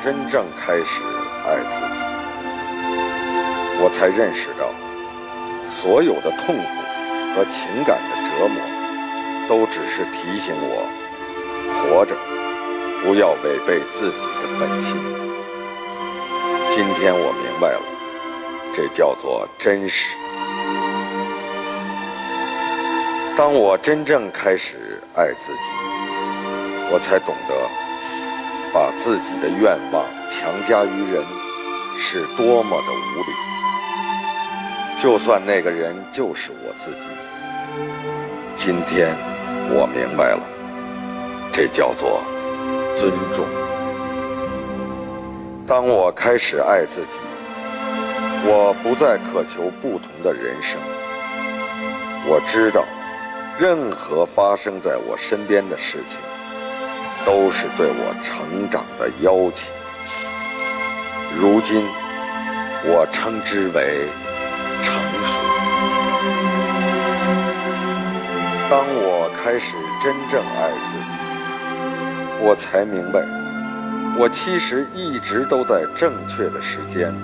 真正开始爱自己，我才认识到，所有的痛苦和情感的折磨，都只是提醒我，活着不要违背自己的本心。今天我明白了，这叫做真实。当我真正开始爱自己，我才懂得。把自己的愿望强加于人，是多么的无理。就算那个人就是我自己，今天我明白了，这叫做尊重。当我开始爱自己，我不再渴求不同的人生。我知道，任何发生在我身边的事情。都是对我成长的邀请。如今，我称之为成熟。当我开始真正爱自己，我才明白，我其实一直都在正确的时间、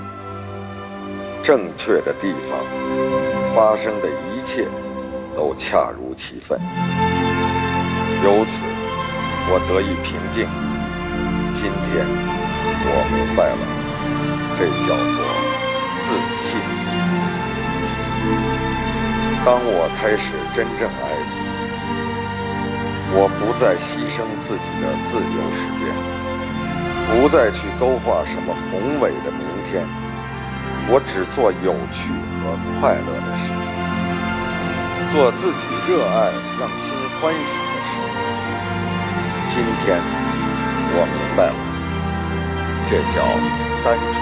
正确的地方，发生的一切都恰如其分。由此。我得以平静。今天我明白了，这叫做自信。当我开始真正爱自己，我不再牺牲自己的自由时间，不再去勾画什么宏伟的明天，我只做有趣和快乐的事，做自己热爱、让心欢喜。今天我明白了，这叫单纯。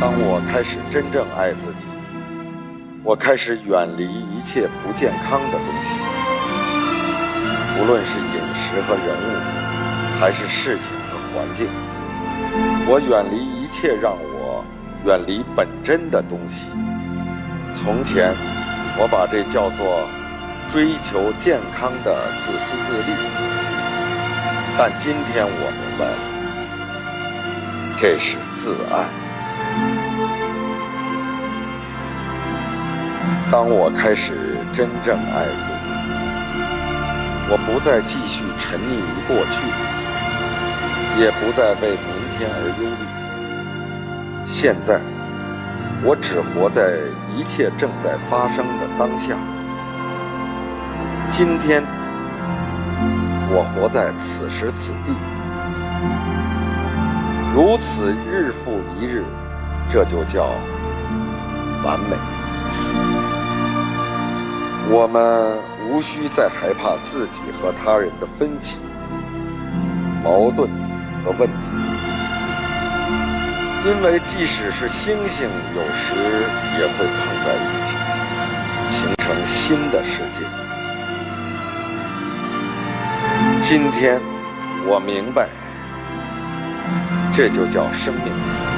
当我开始真正爱自己，我开始远离一切不健康的东西，无论是饮食和人物，还是事情和环境。我远离一切让我远离本真的东西。从前，我把这叫做。追求健康的自私自利，但今天我明白了，这是自爱。当我开始真正爱自己，我不再继续沉溺于过去，也不再为明天而忧虑。现在，我只活在一切正在发生的当下。今天，我活在此时此地，如此日复一日，这就叫完美。我们无需再害怕自己和他人的分歧、矛盾和问题，因为即使是星星，有时也会碰在一起，形成新的世界。今天，我明白，这就叫生命。